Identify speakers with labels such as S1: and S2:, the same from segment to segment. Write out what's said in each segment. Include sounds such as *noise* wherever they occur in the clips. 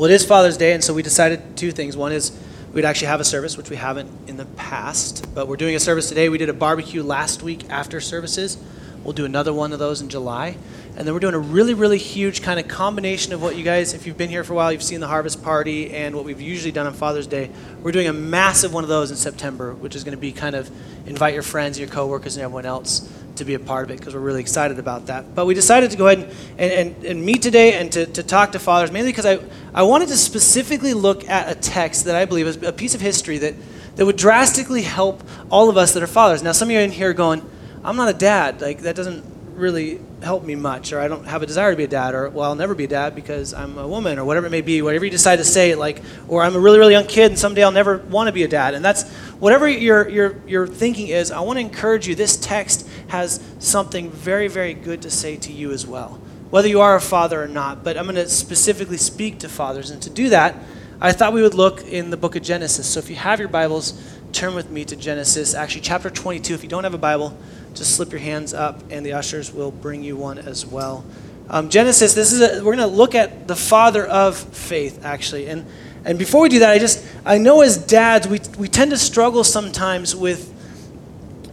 S1: Well, it is Father's Day, and so we decided two things. One is we'd actually have a service, which we haven't in the past, but we're doing a service today. We did a barbecue last week after services. We'll do another one of those in July. And then we're doing a really, really huge kind of combination of what you guys, if you've been here for a while, you've seen the harvest party and what we've usually done on Father's Day. We're doing a massive one of those in September, which is going to be kind of invite your friends, your coworkers, and everyone else to be a part of it because we're really excited about that. But we decided to go ahead and, and, and meet today and to, to talk to fathers, mainly because I, I wanted to specifically look at a text that I believe is a piece of history that, that would drastically help all of us that are fathers. Now, some of you in here going, I'm not a dad. Like, that doesn't really help me much, or I don't have a desire to be a dad, or well, I'll never be a dad because I'm a woman, or whatever it may be, whatever you decide to say, like, or I'm a really, really young kid and someday I'll never want to be a dad. And that's whatever your, your, your thinking is, I want to encourage you. This text has something very, very good to say to you as well, whether you are a father or not. But I'm going to specifically speak to fathers. And to do that, I thought we would look in the book of Genesis. So if you have your Bibles, turn with me to Genesis, actually, chapter 22. If you don't have a Bible, just slip your hands up, and the ushers will bring you one as well. Um, Genesis, this is a, we're going to look at the father of faith, actually. And, and before we do that, I just, I know as dads, we, we tend to struggle sometimes with,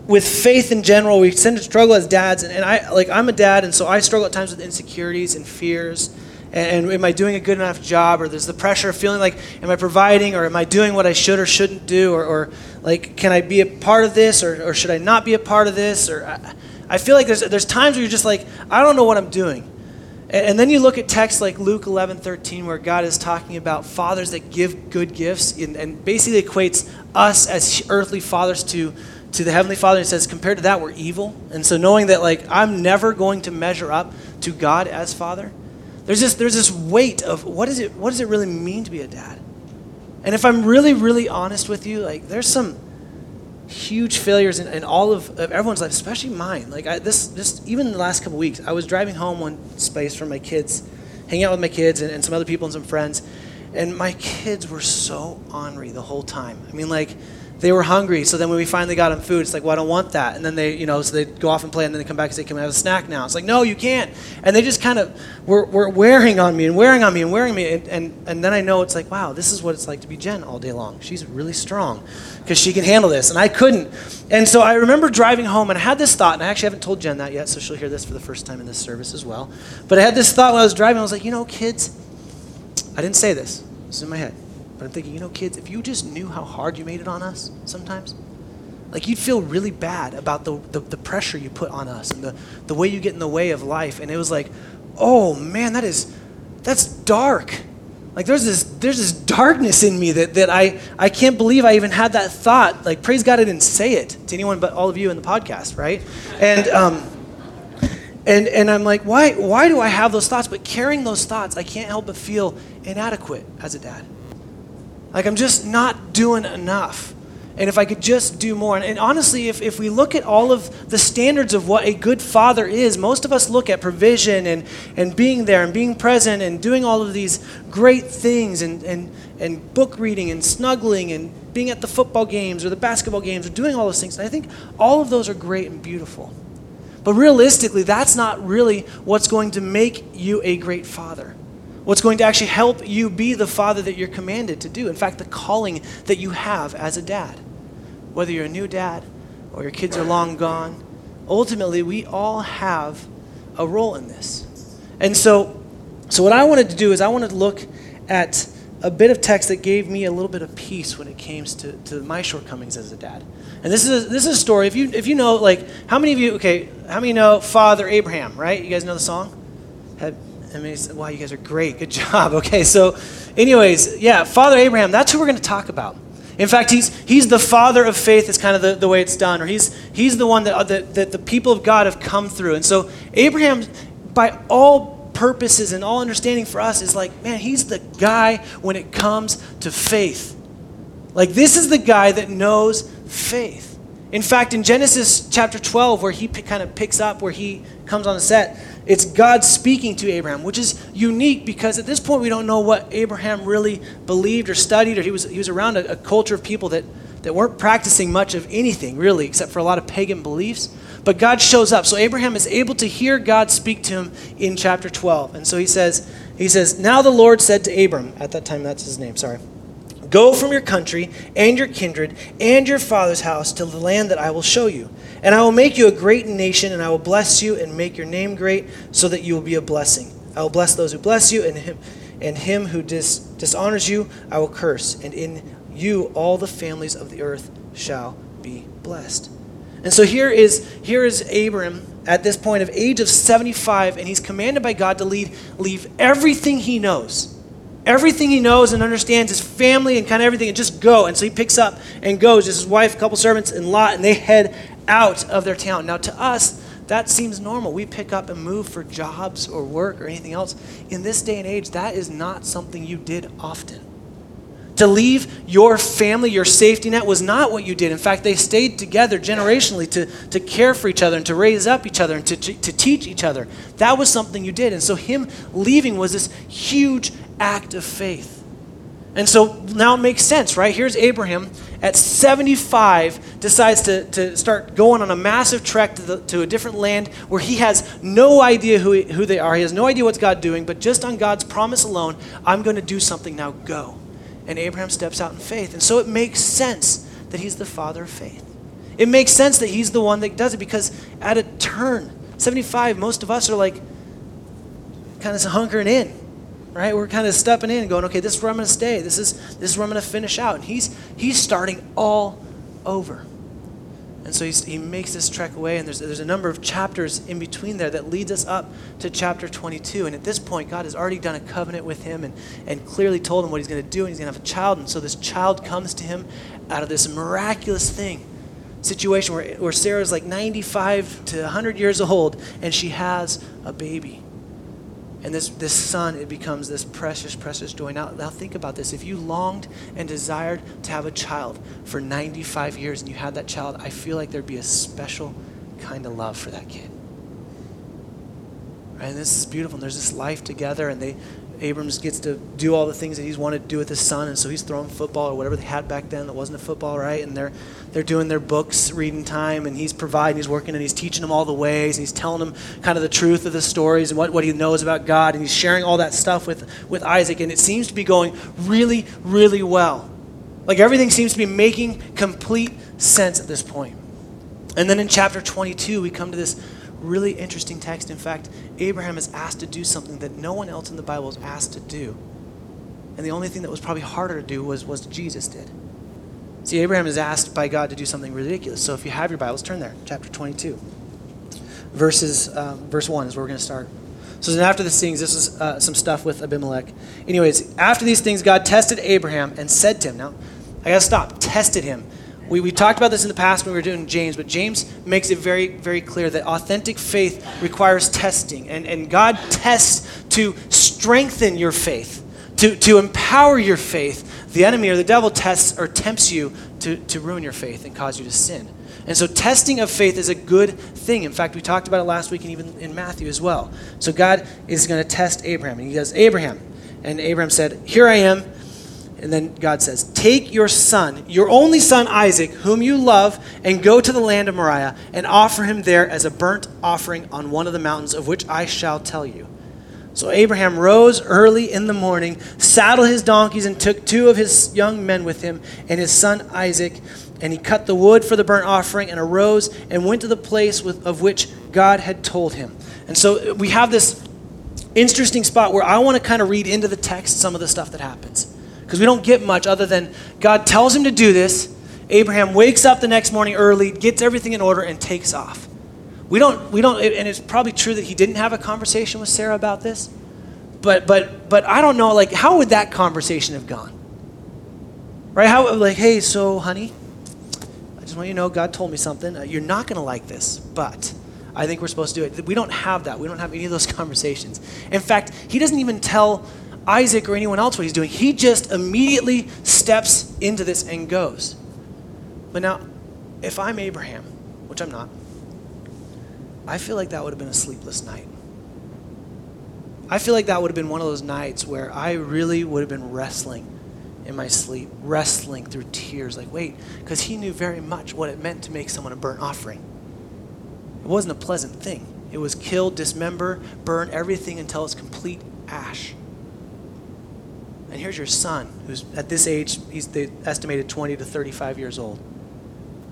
S1: with faith in general. We tend to struggle as dads. And, and I, like, I'm a dad, and so I struggle at times with insecurities and fears and, and, am I doing a good enough job? Or there's the pressure of feeling like, am I providing? Or am I doing what I should or shouldn't do? Or, or like, can I be a part of this? Or, or should I not be a part of this? Or I, I feel like there's, there's times where you're just like, I don't know what I'm doing. And, and then you look at texts like Luke 11, 13, where God is talking about fathers that give good gifts and, and basically equates us as earthly fathers to to the heavenly father and says compared to that we're evil and so knowing that like i'm never going to measure up to god as father there's this, there's this weight of what, is it, what does it really mean to be a dad? And if I'm really, really honest with you, like there's some huge failures in, in all of, of, everyone's life, especially mine. Like I, this, this, even the last couple weeks, I was driving home one space from my kids, hanging out with my kids and, and some other people and some friends, and my kids were so ornery the whole time. I mean, like they were hungry. So then when we finally got them food, it's like, well, I don't want that. And then they, you know, so they go off and play, and then they come back and say, can we have a snack now? It's like, no, you can't. And they just kind of were, were wearing on me and wearing on me and wearing me. And, and, and then I know it's like, wow, this is what it's like to be Jen all day long. She's really strong because she can handle this. And I couldn't. And so I remember driving home, and I had this thought, and I actually haven't told Jen that yet, so she'll hear this for the first time in this service as well. But I had this thought when I was driving. I was like, you know, kids, I didn't say this. This is in my head. But I'm thinking, you know, kids, if you just knew how hard you made it on us sometimes, like you'd feel really bad about the, the, the, pressure you put on us and the, the way you get in the way of life. And it was like, oh man, that is, that's dark. Like there's this, there's this darkness in me that, that I, I can't believe I even had that thought. Like praise God I didn't say it to anyone but all of you in the podcast, right? And, um, and, and I'm like, why, why do I have those thoughts? But carrying those thoughts, I can't help but feel inadequate as a dad. Like, I'm just not doing enough. And if I could just do more. And, and, honestly, if, if we look at all of the standards of what a good father is, most of us look at provision and, and being there and being present and doing all of these great things and, and, and book reading and snuggling and being at the football games or the basketball games or doing all those things. And I think all of those are great and beautiful. But realistically, that's not really what's going to make you a great father what's going to actually help you be the father that you're commanded to do. In fact, the calling that you have as a dad. Whether you're a new dad or your kids are long gone, ultimately, we all have a role in this. And so, so what I wanted to do is I wanted to look at a bit of text that gave me a little bit of peace when it came to, to my shortcomings as a dad. And this is a, this is a story. If you if you know like how many of you okay how many know Father Abraham right? You guys know the song? Have, I mean, wow, you guys are great. Good *laughs* job. Okay, so, anyways, yeah, Father Abraham, that's who we're going to talk about. In fact, he's, he's the father of faith, is kind of the, the way it's done, or he's, he's the one that, uh, that, that the people of God have come through. And so, Abraham, by all purposes and all understanding for us, is like, man, he's the guy when it comes to faith. Like, this is the guy that knows faith. In fact, in Genesis chapter 12, where he p- kind of picks up, where he comes on the set, it's God speaking to Abraham, which is unique because at this point we don't know what Abraham really believed or studied, or he was, he was around a, a culture of people that, that weren't practicing much of anything, really, except for a lot of pagan beliefs. But God shows up. So Abraham is able to hear God speak to him in chapter 12. And so he says, He says, Now the Lord said to Abram, at that time that's his name, sorry, Go from your country and your kindred and your father's house to the land that I will show you. And I will make you a great nation, and I will bless you and make your name great, so that you will be a blessing. I will bless those who bless you, and him, and him who dis, dishonors you I will curse. And in you all the families of the earth shall be blessed. And so here is here is Abram at this point of age of 75, and he's commanded by God to lead, leave everything he knows everything he knows and understands, his family and kind of everything, and just go. And so he picks up and goes. Just his wife, a couple servants, and Lot, and they head out of their town. Now, to us, that seems normal. We pick up and move for jobs or work or anything else. In this day and age, that is not something you did often. To leave your family, your safety net, was not what you did. In fact, they stayed together generationally to, to care for each other and to raise up each other and to, to, to teach each other. That was something you did. And so, him leaving was this huge act of faith. And so now it makes sense, right? Here's Abraham at 75 decides to, to start going on a massive trek to, the, to a different land where he has no idea who, he, who they are. He has no idea what's God doing, but just on God's promise alone, I'm going to do something now, go. And Abraham steps out in faith. And so it makes sense that he's the father of faith. It makes sense that he's the one that does it because at a turn, 75, most of us are like kind of hunkering in right? We're kind of stepping in and going, okay, this is where I'm going to stay. This is this is where I'm going to finish out. And he's he's starting all over. And so he makes this trek away, and there's, there's a number of chapters in between there that leads us up to chapter 22. And at this point, God has already done a covenant with him and, and clearly told him what he's going to do, and he's going to have a child. And so this child comes to him out of this miraculous thing situation where, where Sarah's like 95 to 100 years old, and she has a baby. And this, this son, it becomes this precious, precious joy. Now, now think about this. If you longed and desired to have a child for 95 years and you had that child, I feel like there'd be a special kind of love for that kid. Right? And this is beautiful. And there's this life together, and they, Abrams gets to do all the things that he's wanted to do with his son, and so he's throwing football or whatever they had back then that wasn't a football, right? And they're they're doing their books reading time, and he's providing, he's working, and he's teaching them all the ways, and he's telling them kind of the truth of the stories and what, what he knows about God, and he's sharing all that stuff with with Isaac, and it seems to be going really, really well. Like everything seems to be making complete sense at this point. And then in chapter 22, we come to this really interesting text. In fact, Abraham is asked to do something that no one else in the Bible is asked to do. And the only thing that was probably harder to do was, what Jesus did. See, Abraham is asked by God to do something ridiculous. So if you have your Bibles, turn there, chapter 22. Verses, um, verse 1 is where we're going to start. So then after these things, this is uh, some stuff with Abimelech. Anyways, after these things, God tested Abraham and said to him, now, I got to stop, tested him. We, we talked about this in the past when we were doing James, but James makes it very, very clear that authentic faith requires testing. And, and God tests to strengthen your faith, to, to empower your faith. The enemy or the devil tests or tempts you to, to ruin your faith and cause you to sin. And so, testing of faith is a good thing. In fact, we talked about it last week and even in Matthew as well. So, God is going to test Abraham. And he goes, Abraham. And Abraham said, Here I am. And then God says, Take your son, your only son Isaac, whom you love, and go to the land of Moriah, and offer him there as a burnt offering on one of the mountains of which I shall tell you. So Abraham rose early in the morning, saddled his donkeys, and took two of his young men with him, and his son Isaac. And he cut the wood for the burnt offering, and arose and went to the place with, of which God had told him. And so we have this interesting spot where I want to kind of read into the text some of the stuff that happens because we don't get much other than God tells him to do this. Abraham wakes up the next morning early, gets everything in order, and takes off. We don't, we don't, and it's probably true that he didn't have a conversation with Sarah about this, but, but, but I don't know, like, how would that conversation have gone? Right? How, like, hey, so, honey, I just want you to know God told me something. Uh, you're not going to like this, but I think we're supposed to do it. We don't have that. We don't have any of those *laughs* conversations. In fact, he doesn't even tell Isaac or anyone else what he's doing. He just immediately steps into this and goes. But now, if I'm Abraham, which I'm not, I feel like that would have been a sleepless night. I feel like that would have been one of those nights where I really would have been wrestling in my sleep, wrestling through tears. Like, wait, because he knew very much what it meant to make someone a burnt offering. It wasn't a pleasant thing. It was kill, dismember, burn everything until it's complete ash. And here's your son, who's at this age, he's estimated 20 to 35 years old.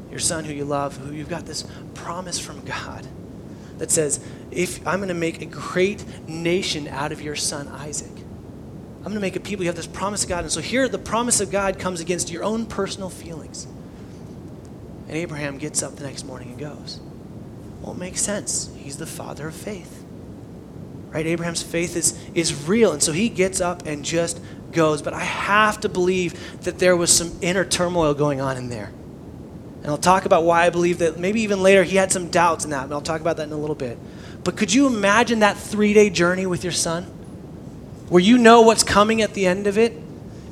S1: Your son who you love, who you've got this promise from God that says, if I'm going to make a great nation out of your son Isaac. I'm going to make a people. You have this promise of God. And so here, the promise of God comes against your own personal feelings. And Abraham gets up the next morning and goes. Well, it makes sense. He's the father of faith. Right? Abraham's faith is, is real. And so he gets up and just goes. But I have to believe that there was some inner turmoil going on in there. And I'll talk about why I believe that maybe even later he had some doubts in that. And I'll talk about that in a little bit. But could you imagine that three day journey with your son? where you know what's coming at the end of it,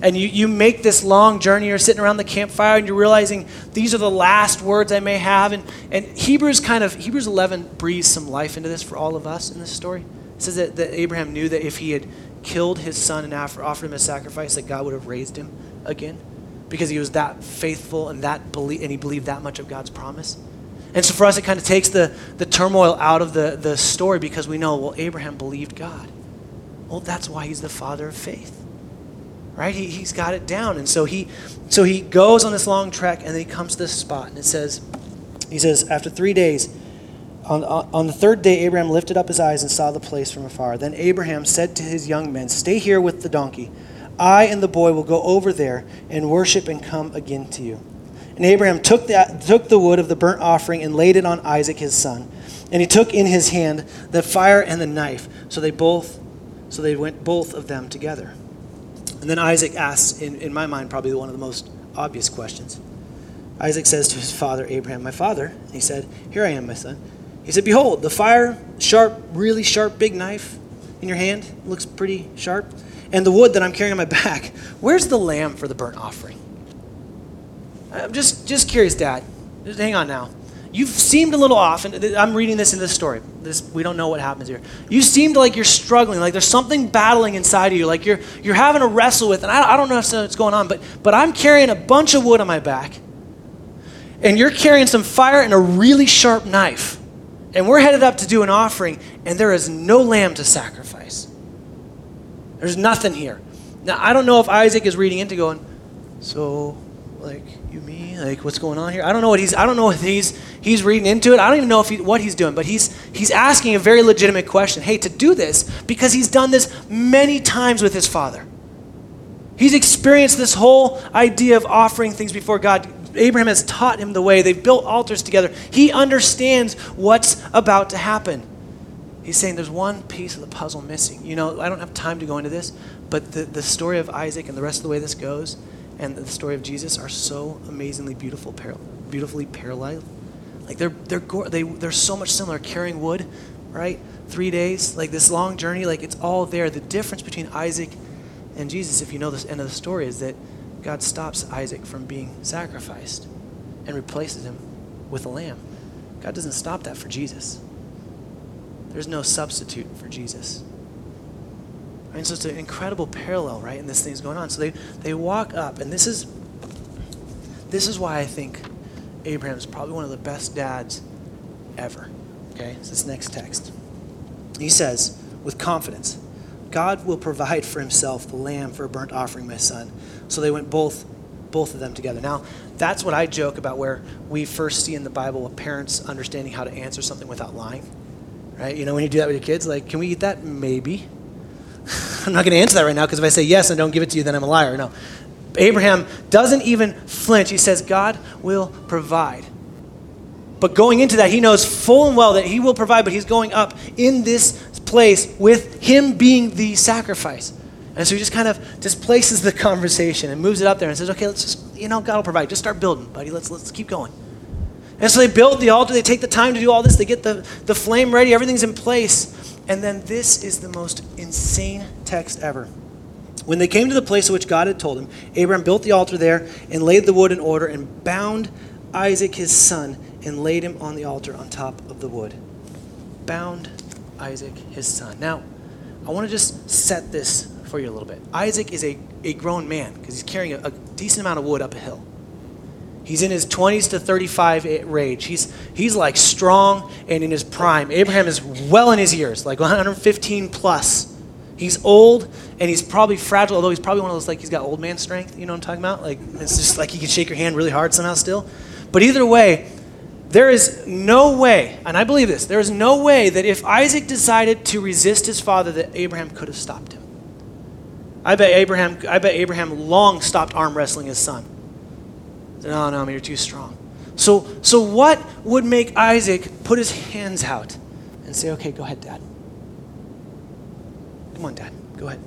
S1: and you, you make this long journey, you're sitting around the campfire and you're realizing these are the last words I may have. And, and Hebrews kind of, Hebrews 11 breathes some life into this for all of us in this story. It says that, that Abraham knew that if he had killed his son and offered him a sacrifice, that God would have raised him again because he was that faithful and that believe, and he believed that much of God's promise. And so for us, it kind of takes the, the turmoil out of the, the story because we know, well, Abraham believed God. Well, that's why he's the father of faith. Right? He, he's got it down. And so he so he goes on this long trek and then he comes to this spot and it says, he says, after three days, on, on the third day, Abraham lifted up his eyes and saw the place from afar. Then Abraham said to his young men, Stay here with the donkey. I and the boy will go over there and worship and come again to you. And Abraham took the, took the wood of the burnt offering and laid it on Isaac his son. And he took in his hand the fire and the knife. So they both so they went both of them together. And then Isaac asks, in, in my mind, probably one of the most obvious questions. Isaac says to his father, Abraham, My father, and he said, Here I am, my son. He said, Behold, the fire, sharp, really sharp, big knife in your hand, looks pretty sharp, and the wood that I'm carrying on my back. Where's the lamb for the burnt offering? I'm just, just curious, Dad. Just hang on now. You've seemed a little off, and I'm reading this in this story. This, we don't know what happens here. You seemed like you're struggling, like there's something battling inside of you, like you're, you're having to wrestle with, and I, I don't know what's going on, but, but I'm carrying a bunch of wood on my back, and you're carrying some fire and a really sharp knife, and we're headed up to do an offering, and there is no lamb to sacrifice. There's nothing here. Now, I don't know if Isaac is reading into going, so, like, you mean? Like, what's going on here? I don't know what he's, I don't know if he's, he's reading into it. I don't even know if he, what he's doing, but he's, he's asking a very legitimate question. Hey, to do this, because he's done this many times with his father. He's experienced this whole idea of offering things before God. Abraham has taught him the way. They've built altars together. He understands what's about to happen. He's saying there's one piece of the puzzle missing. You know, I don't have time to go into this, but the, the story of Isaac and the rest of the way this goes and the story of Jesus are so amazingly beautiful, par- beautifully parallel. Like they're they're go- they they're so much similar. Carrying wood, right? Three days, like this long journey, like it's all there. The difference between Isaac and Jesus, if you know this end of the story, is that God stops Isaac from being sacrificed and replaces him with a lamb. God doesn't stop that for Jesus. There's no substitute for Jesus. And so it's an incredible parallel, right? And this thing's going on. So they, they walk up, and this is this is why I think Abraham is probably one of the best dads ever. Okay, it's this next text. He says, with confidence, God will provide for himself the lamb for a burnt offering, my son. So they went both both of them together. Now, that's what I joke about where we first see in the Bible parents understanding how to answer something without lying. Right? You know, when you do that with your kids, like, can we eat that? Maybe. *laughs* I'm not going to answer that right now because if I say yes and don't give it to you, then I'm a liar. No. Abraham doesn't even flinch. He says, God will provide. But going into that, he knows full and well that he will provide, but he's going up in this place with him being the sacrifice. And so he just kind of displaces the *laughs* conversation and moves it up there and says, okay, let's just, you know, God will provide. Just start building, buddy. Let's, let's keep going. And so they build the altar. They take the time to do all this. They get the, the flame ready. Everything's in place. And then this is the most insane text ever. When they came to the place which God had told him, Abraham built the altar there and laid the wood in order and bound Isaac his son and laid him on the altar on top of the wood. Bound Isaac his son. Now, I want to just set this for you a little bit. Isaac is a, a grown man because he's carrying a, a decent amount of wood up a hill. He's in his 20s to 35 range. He's, he's like strong and in his prime. Abraham is well in his years, like 115 plus. He's old and he's probably fragile, although he's probably one of those like he's got old man strength. You know what I'm talking about? Like it's just like he can shake your hand really hard somehow still. But either way, there is no way, and I believe this, there is no way that if Isaac decided to resist his father, that Abraham could have stopped him. I bet Abraham, I bet Abraham long stopped arm wrestling his son. No, oh, no, you're too strong. So, so what would make Isaac put his hands out and say, okay, go ahead, Dad? Come on, Dad, go ahead.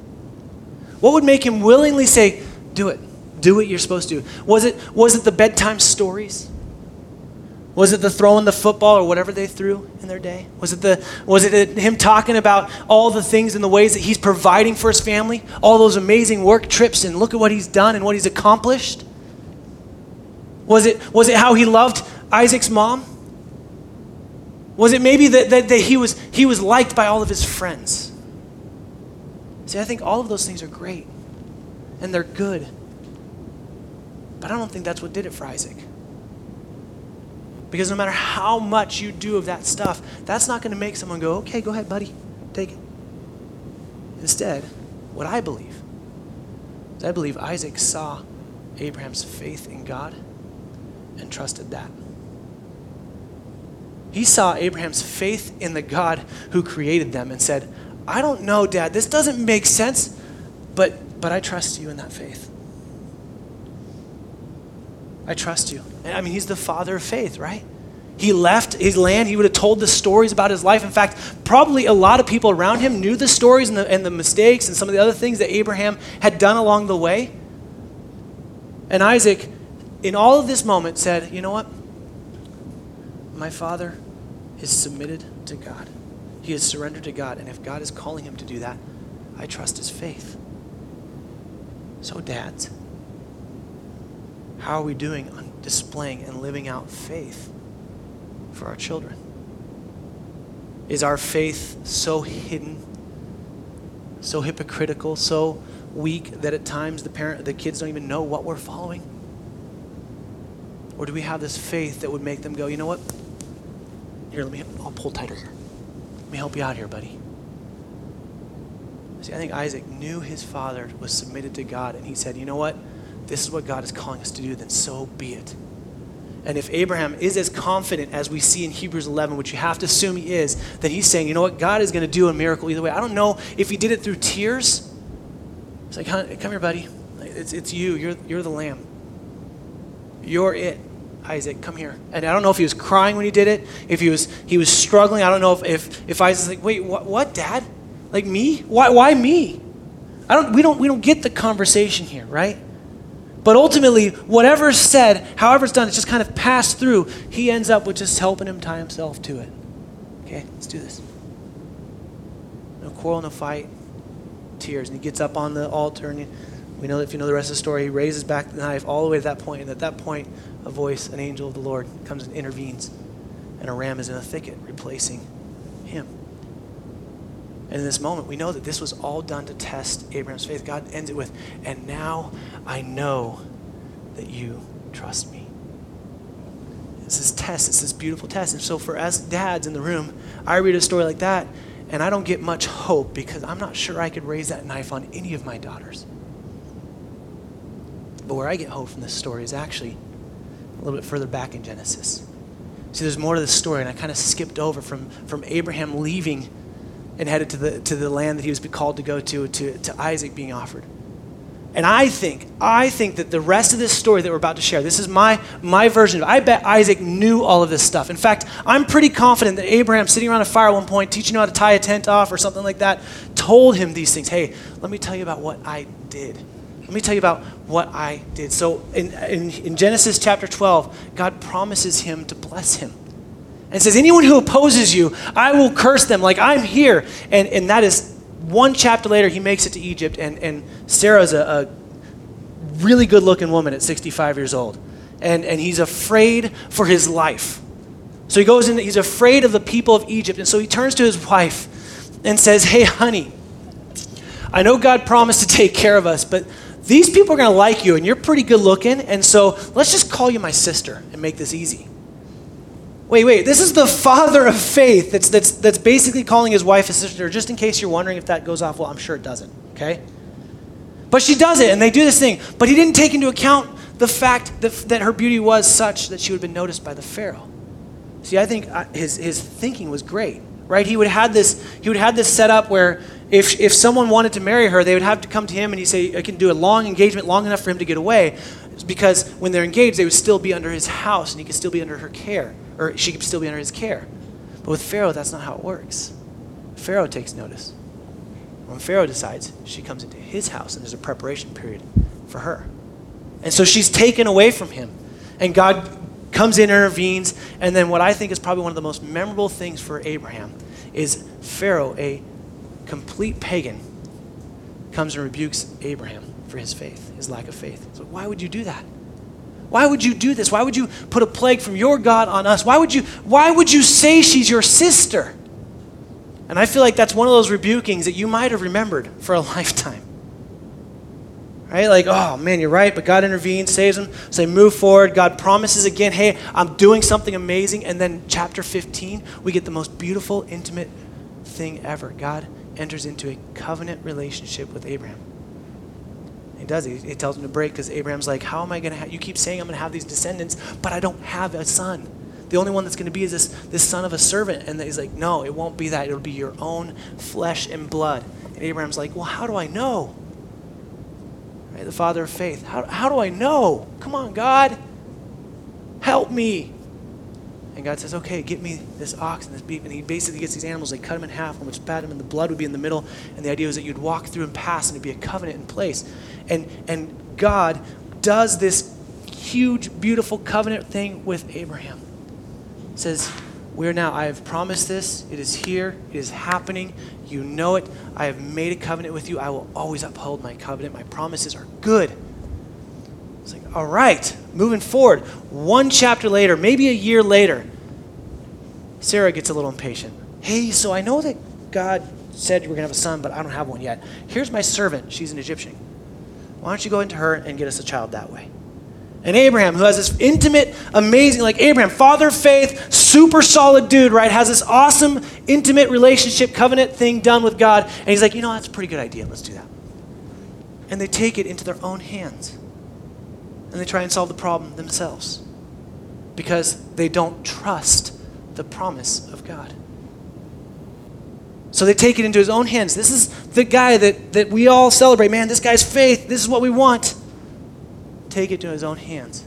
S1: What would make him willingly say, do it? Do what you're supposed to. Was it, was it the bedtime stories? Was it the throwing the football or whatever they threw in their day? Was it, the, was it him talking about all the things and the ways that he's providing for his family? All those amazing work trips and look at what he's done and what he's accomplished? Was it, was it how he loved Isaac's mom? Was it maybe that, that, that he, was, he was liked by all of his friends? See, I think all of those things are great and they're good. But I don't think that's what did it for Isaac. Because no matter how much you do of that stuff, that's not going to make someone go, okay, go ahead, buddy, take it. Instead, what I believe is I believe Isaac saw Abraham's faith in God and trusted that. He saw Abraham's faith in the God who created them and said, I don't know, Dad, this doesn't make sense, but, but I trust you in that faith. I trust you. I mean, he's the father of faith, right? He left his land. He would have told the stories about his life. In fact, probably a lot of people around him knew the stories and the, and the mistakes and some of the other things that Abraham had done along the way. And Isaac, in all of this moment, said, You know what? My father is submitted to God. He is surrendered to God. And if God is calling him to do that, I trust his faith. So, dads, how are we doing on displaying and living out faith for our children? Is our faith so hidden, so hypocritical, so weak that at times the parent the kids don't even know what we're following? Or do we have this faith that would make them go, you know what? Here, let me I'll pull tighter here. Let me help you out here, buddy. See, I think Isaac knew his father was submitted to God, and he said, you know what? This is what God is calling us to do, then so be it. And if Abraham is as confident as we see in Hebrews 11, which you have to assume he is, then he's saying, you know what, God is going to do a miracle either way. I don't know if he did it through tears. It's like, come here, buddy. It's, it's you. You're, you're the lamb. You're it, Isaac. Come here. And I don't know if he was crying when he did it, if he was, he was struggling. I don't know if, if, if Isaac's like, wait, what, what, Dad? Like me? Why, why me? I don't, we, don't, we don't get the conversation here, right? But ultimately, whatever's said, however it's done, it's just kind of passed through. He ends up with just helping him tie himself to it. Okay, let's do this. No quarrel, no fight, tears. And he gets up on the altar, and we know that if you know the rest of the story, he raises back the knife all the way to that point. And at that point, a voice, an angel of the Lord, comes and intervenes. And a ram is in a thicket, replacing. And in this moment, we know that this was all done to test Abraham's faith. God ends it with, and now I know that you trust me. It's this test, it's this beautiful test. And so for us dads in the room, I read a story like that, and I don't get much hope because I'm not sure I could raise that knife on any of my daughters. But where I get hope from this story is actually a little bit further back in Genesis. See, there's more to the story, and I kind of skipped over from, from Abraham leaving and headed to the, to the land that he was called to go to, to, to Isaac being offered. And I think, I think that the rest of this story that we're about to share, this is my, my version of it. I bet Isaac knew all of this stuff. In fact, I'm pretty confident that Abraham, sitting around a fire at one point, teaching him how to tie a tent off or something like that, told him these things. Hey, let me tell you about what I did. Let me tell you about what I did. So in, in, in Genesis chapter 12, God promises him to bless him and says, Anyone who opposes you, I will curse them. Like I'm here. And, and that is one chapter later, he makes it to Egypt, and, and Sarah's a, a really good looking woman at 65 years old. And, and he's afraid for his life. So he goes in, he's afraid of the people of Egypt. And so he turns to his wife and says, Hey, honey, I know God promised to take care of us, but these people are going to like you, and you're pretty good looking. And so let's just call you my sister and make this easy. Wait, wait, this is the father of faith that's, that's, that's basically calling his wife a sister, just in case you're wondering if that goes off well. I'm sure it doesn't, okay? But she does it, and they do this thing. But he didn't take into account the fact that, that her beauty was such that she would have been noticed by the Pharaoh. See, I think uh, his, his thinking was great, right? He would have this, he would have this set up where if, if someone wanted to marry her, they would have to come to him and he'd say, I can do a long engagement long enough for him to get away. Because when they're engaged, they would still be under his house and he could still be under her care, or she could still be under his care. But with Pharaoh, that's not how it works. Pharaoh takes notice. When Pharaoh decides, she comes into his house and there's a preparation period for her. And so she's taken away from him. And God comes in, intervenes, and then what I think is probably one of the most memorable things for Abraham is Pharaoh, a complete pagan, comes and rebukes Abraham for his faith, his lack of faith. So why would you do that? Why would you do this? Why would you put a plague from your God on us? Why would you why would you say she's your sister? And I feel like that's one of those rebukings that you might have remembered for a *laughs* lifetime. Right? Like, oh man, you're right, but God intervenes, saves them. So they move forward. God promises again, hey, I'm doing something amazing. And then chapter 15, we get the most beautiful, intimate thing ever. God enters into a covenant relationship with Abraham. He does. He, he tells him to break because Abraham's like, how am I going to You keep saying I'm going to have these descendants, but I don't have a son. The only one that's going to be is this, this son of a servant. And he's like, no, it won't be that. It'll be your own flesh and blood. And Abraham's like, well, how do I know? Right? The father of faith. How, how do I know? Come on, God. Help me. And God says, okay, get me this ox and this beef. And he basically gets these animals, they cut them in half, and which pat them, and the blood would be in the middle. And the idea was that you'd walk through and pass, and it'd be a covenant in place. And, and God does this huge, beautiful covenant thing with Abraham. says, We're now, I have promised this. It is here. It is happening. You know it. I have made a covenant with you. I will always uphold my covenant. My promises are good. It's like, all right, moving forward. One chapter later, maybe a year later, Sarah gets a little impatient. Hey, so I know that God said were going to have a son, but I don't have one yet. Here's my servant. She's an Egyptian. Why don't you go into her and get us a child that way? And Abraham, who has this intimate, amazing, like Abraham, father of faith, super solid dude, right? Has this awesome, intimate relationship, covenant thing done with God. And he's like, you know, that's a pretty good idea. Let's do that. And they take it into their own hands and they try and solve the problem themselves because they don't trust the promise of God. So they take it into his own hands. This is the guy that, that we all celebrate. Man, this guy's faith. This is what we want. Take it to his own hands.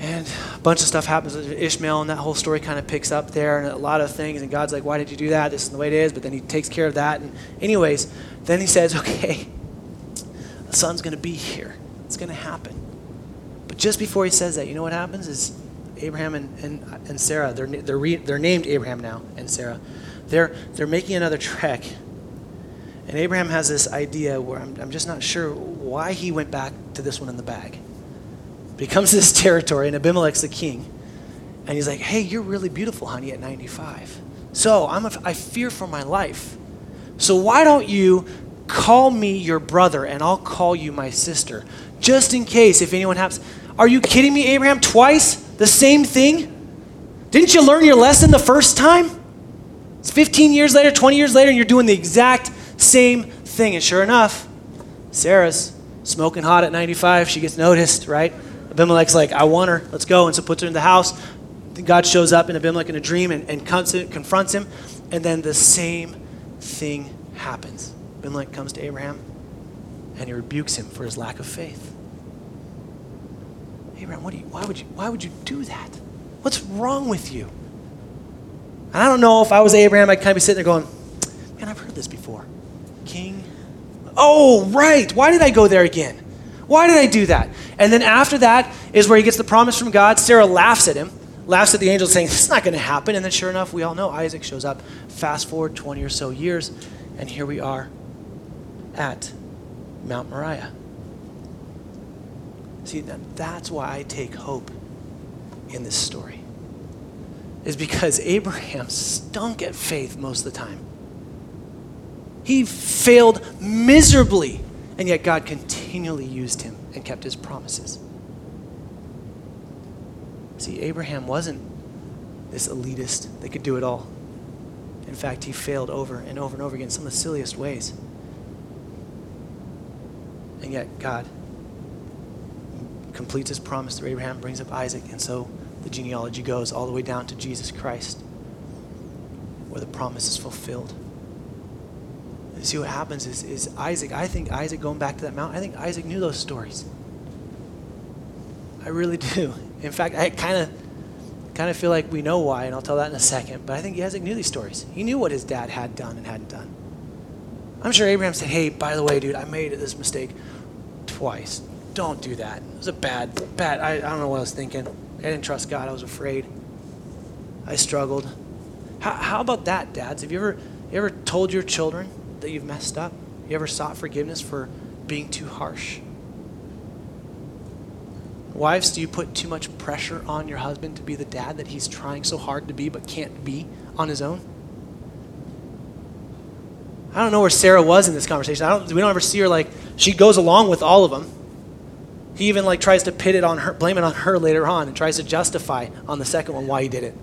S1: And a bunch of stuff happens with Ishmael, and that whole story kind of picks up there, and a lot of things. And God's like, Why did you do that? This is the way it is. But then he takes care of that. And, anyways, then he says, Okay, the son's going to be here. It's going to happen. But just before he says that, you know what happens is Abraham and, and, and Sarah, they're, they're, re, they're named Abraham now and Sarah. They're, they're making another trek. And Abraham has this idea where I'm, I'm just not sure why he went back to this one in the bag. But he comes to this *laughs* territory, and Abimelech's the king. And he's like, hey, you're really beautiful, honey, at 95. So I'm a, I fear for my life. So why don't you call me your brother, and I'll call you my sister? Just in case if anyone happens. Are you kidding me, Abraham? Twice? The same thing? Didn't you learn your lesson the first time? It's 15 years later, 20 years later, and you're doing the exact same thing. And sure enough, Sarah's smoking hot at 95. She gets noticed, right? Abimelech's like, I want her. Let's go. And so puts her in the house. God shows up in Abimelech in a dream and, and confronts him. And then the same thing happens. Abimelech comes to Abraham and he rebukes him for his lack of faith. Abraham, what do you, why, would you, why would you do that? What's wrong with you? And I don't know if I was Abraham, I'd kind of be sitting there going, man, I've heard this before. King. Oh, right. Why did I go there again? Why did I do that? And then after that is where he gets the promise from God. Sarah laughs at him, laughs at the angel, saying, This is not going to happen. And then sure enough, we all know Isaac shows up. Fast forward 20 or so years, and here we are at Mount Moriah. See, that's why I take hope in this story. Is because Abraham stunk at faith most of the time. He failed miserably, and yet God continually used him and kept his promises. See, Abraham wasn't this elitist that could do it all. In fact, he failed over and over and over again, some of the silliest ways. And yet, God completes his promise through Abraham, brings up Isaac, and so the genealogy goes all the way down to Jesus Christ, where the promise is fulfilled. You see what happens is, is Isaac, I think Isaac going back to that mountain, I think Isaac knew those stories. I really *laughs* do. In fact, I kind of kind of feel like we know why, and I'll tell that in a second. But I think Isaac knew these stories. He knew what his dad had done and hadn't done. I'm sure Abraham said, "Hey, by the way, dude, I made this mistake twice. Don't do that. It was a bad, bad. I, I don't know what I was thinking. I didn't trust God. I was afraid. I struggled. How, how about that, dads? Have you ever, you ever told your children that you've messed up? You ever sought forgiveness for being too harsh? Wives, do you put too much pressure on your husband to be the dad that he's trying so hard to be but can't be on his own? I don't know where Sarah was in this conversation. I don't, we don't ever see her like, she goes along with all of them. He even like tries to pit it on her, blame it on her later on, and tries to justify on the second one why he did it.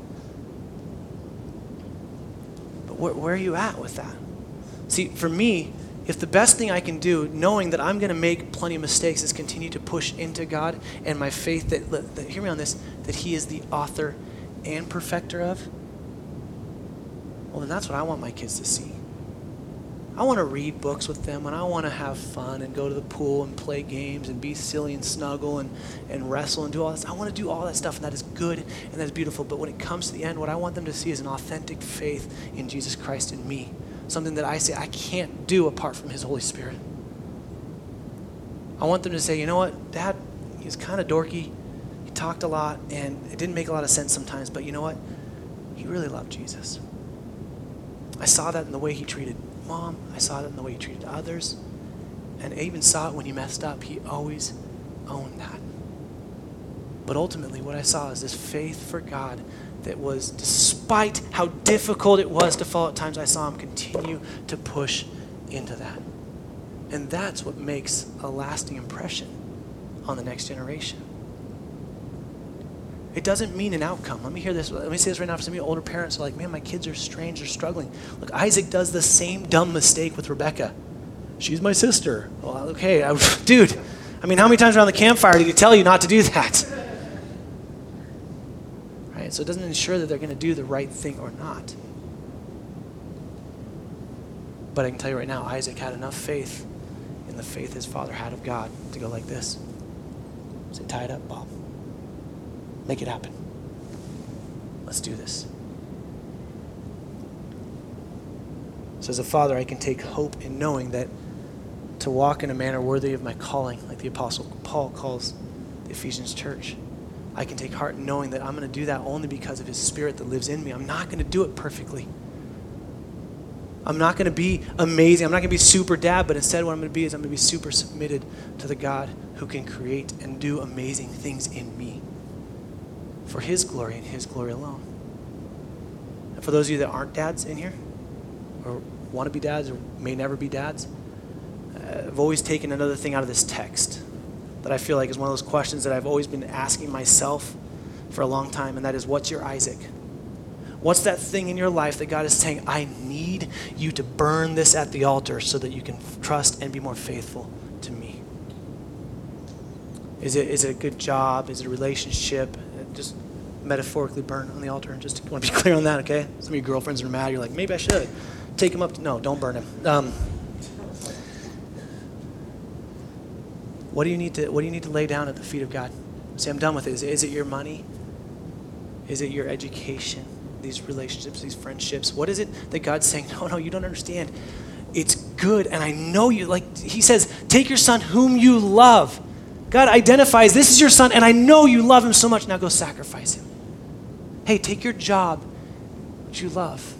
S1: But where, where are you at with that? See, for me, if the best thing I can do, knowing that I'm going to make plenty of mistakes, is continue to push into God and my faith that, that, hear me on this, that He is the author and perfecter of, well, then that's what I want my kids to see. I want to read books with them and I want to have fun and go to the pool and play games and be silly and snuggle and, and wrestle and do all this. I want to do all that stuff and that is good and that is beautiful. But when it comes to the end, what I want them to see is an authentic faith in Jesus Christ in me. Something that I say I can't do apart from His Holy Spirit. I want them to say, you know what, Dad, he's kind of dorky. He talked a lot and it didn't make a lot of sense sometimes, but you know what? He really loved Jesus. I saw that in the way he treated mom. I saw it in the way he treated others. And I even saw it when he messed up. He always owned that. But ultimately, what I saw is this faith for God that was, despite how difficult it was to fall at times, I saw him continue to push into that. And that's what makes a lasting impression on the next generation. It doesn't mean an outcome. Let me hear this. Let me say this right now for some of you older parents are like, man, my kids are strange, they're struggling. Look, Isaac does the same dumb mistake with Rebecca. She's my sister. Well, okay, I, *laughs* dude. I mean, how many times around the campfire did he tell you not to do that? *laughs* Right? So it doesn't ensure that they're going to do the right thing or not. But I can tell you right now, Isaac had enough faith in the faith his father had of God to go like this. Say, tie it up, Bob. Make it happen. Let's do this. So, as a father, I can take hope in knowing that to walk in a manner worthy of my calling, like the Apostle Paul calls the Ephesians church, I can take heart in knowing that I'm going to do that only because of His Spirit that lives in me. I'm not going to do it perfectly. I'm not going to be amazing. I'm not going to be super dad, but instead, what I'm going to be is I'm going to be super submitted to the God who can create and do amazing things in me for His glory and His glory alone. And for those of you that aren't dads in here, or want to be dads, or may never be dads, uh, I've always taken another thing out of this text that I feel like is one of those questions that I've always been asking myself for a long time, and that is what's your Isaac? What's that thing in your life that God is saying, I need you to burn this at the altar so that you can trust and be more faithful to me? Is it, is it a good job? Is it a relationship? Just metaphorically burn on the altar. And Just *laughs* want to be clear on that, okay? Some of your girlfriends are mad. You're like, maybe I should take him up. To, no, don't burn him. Um, what do you need to What do you need to lay down at the feet of God? Say, I'm done with it. Is, is it your money? Is it your education? These relationships, these friendships. What is it that God's saying? No, no, you don't understand. It's good, and I know you. Like He says, take your son, whom you love. God identifies this is your son, and I know you love him so much. Now go sacrifice him. Hey, take your job, which you love,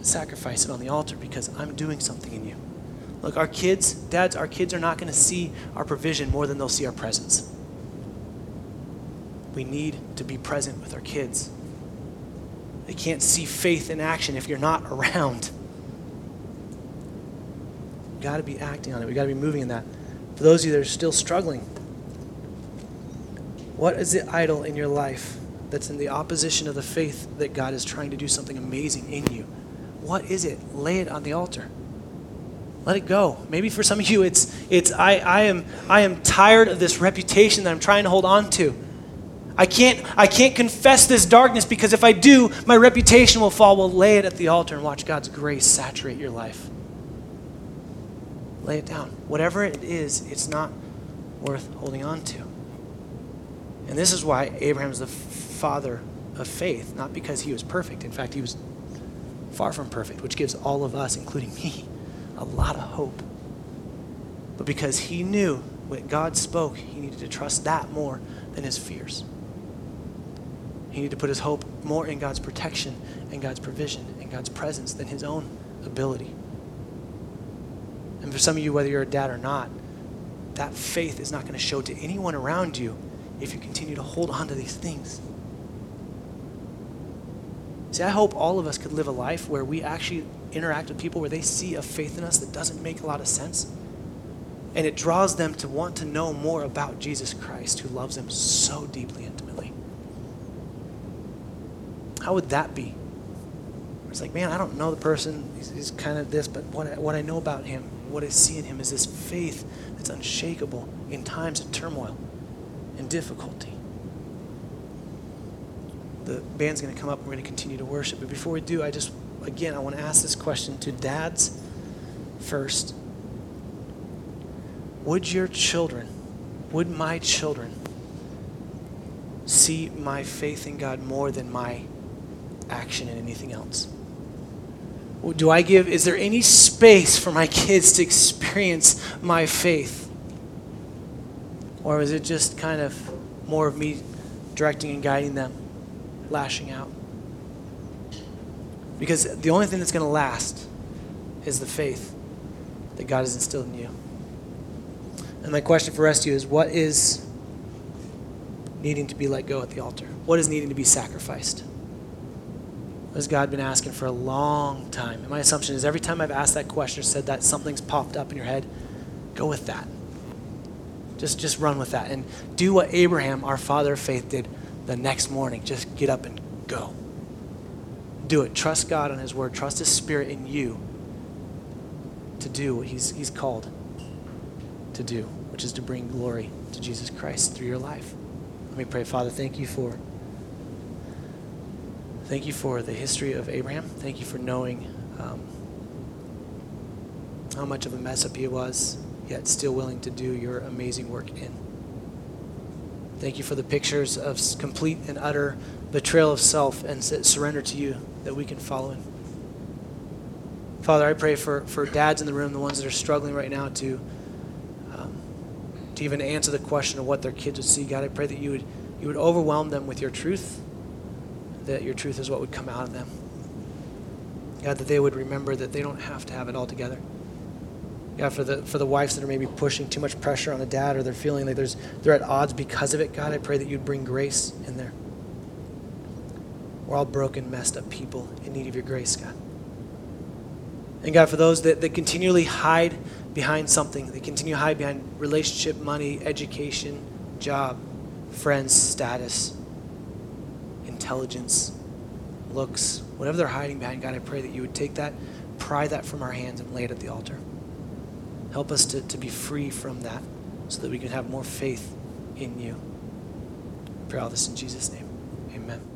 S1: sacrifice it on the altar because I'm doing something in you. Look, our kids, dads, our kids are not going to see our provision more than they'll see our presence. We need to be present with our kids. They can't see faith in action if you're not around. We've got to be acting on it. We've got to be moving in that. For those of you that are still struggling, what is the idol in your life that's in the opposition of the faith that God is trying to do something amazing in you? What is it? Lay it on the altar. Let it go. Maybe for some of you, it's, it's I, I, am, I am tired of this reputation that I'm trying to hold on to. I can't, I can't confess this darkness because if I do, my reputation will fall. Well, lay it at the altar and watch God's grace saturate your life. Lay it down. Whatever it is, it's not worth holding on to. And this is why Abraham is the father of faith, not because he was perfect. In fact, he was far from perfect, which gives all of us, including me, a lot of hope. But because he knew when God spoke, he needed to trust that more than his fears. He needed to put his hope more in God's protection and God's provision and God's presence than his own ability. And for some of you, whether you're a dad or not, that faith is not going to show to anyone around you if you continue to hold on to these things. See, I hope all of us could live a life where we actually interact with people where they see a faith in us that doesn't make a lot of sense. And it draws them to want to know more about Jesus Christ, who loves them so deeply intimately. How would that be? It's like, man, I don't know the person. He's, he's kind of this, but what I, what I know about him, what I see in him is this faith that's unshakable in times of turmoil and difficulty. The band's going to come up we're going to continue to worship. But before we do, I just, again, I want to ask this question to dads first. Would your children, would my children see my faith in God more than my action in anything else? Do I give, is there any space for my kids to experience my faith? Or is it just kind of more of me directing and guiding them, lashing out? Because the only thing that's going to last is the faith that God has instilled in you. And my question for us to you is what is needing to be let go at the altar? What is needing to be sacrificed? has God been asking for a long time? And my assumption is every time I've asked that question or said that, something's popped up in your head. Go with that. Just, just run with that. And do what Abraham, our father of faith, did the next morning. Just get up and go. Do it. Trust God on His word. Trust His Spirit in you to do what He's, he's called to do, which is to bring glory to Jesus Christ through your life. Let me pray. Father, thank you for Thank you for the history of Abraham. Thank you for knowing um, how much of a mess up he was, yet still willing to do your amazing work in. Thank you for the pictures of complete and utter betrayal of self and surrender to you that we can follow in. Father, I pray for, for dads in the room, the ones that are struggling right now to, um, to even answer the question of what their kids would see. God, I pray that you would, you would overwhelm them with your truth that your truth is what would come out of them. God, that they would remember that they don't have to have it all together. God, for the for the wives that are maybe pushing too much pressure on the dad or they're feeling like there's they're at odds because of it, God, I pray that you'd bring grace in there. We're all broken, messed up people in need of your grace, God. And God, for those that, that continually hide behind something, they continue to hide behind relationship, money, education, job, friends, status, intelligence, looks, whatever they're hiding behind, God, I pray that you would take that, pry that from our hands, and lay it at the altar. Help us to, to be free from that so that we can have more faith in you. I pray all this in Jesus' name. Amen.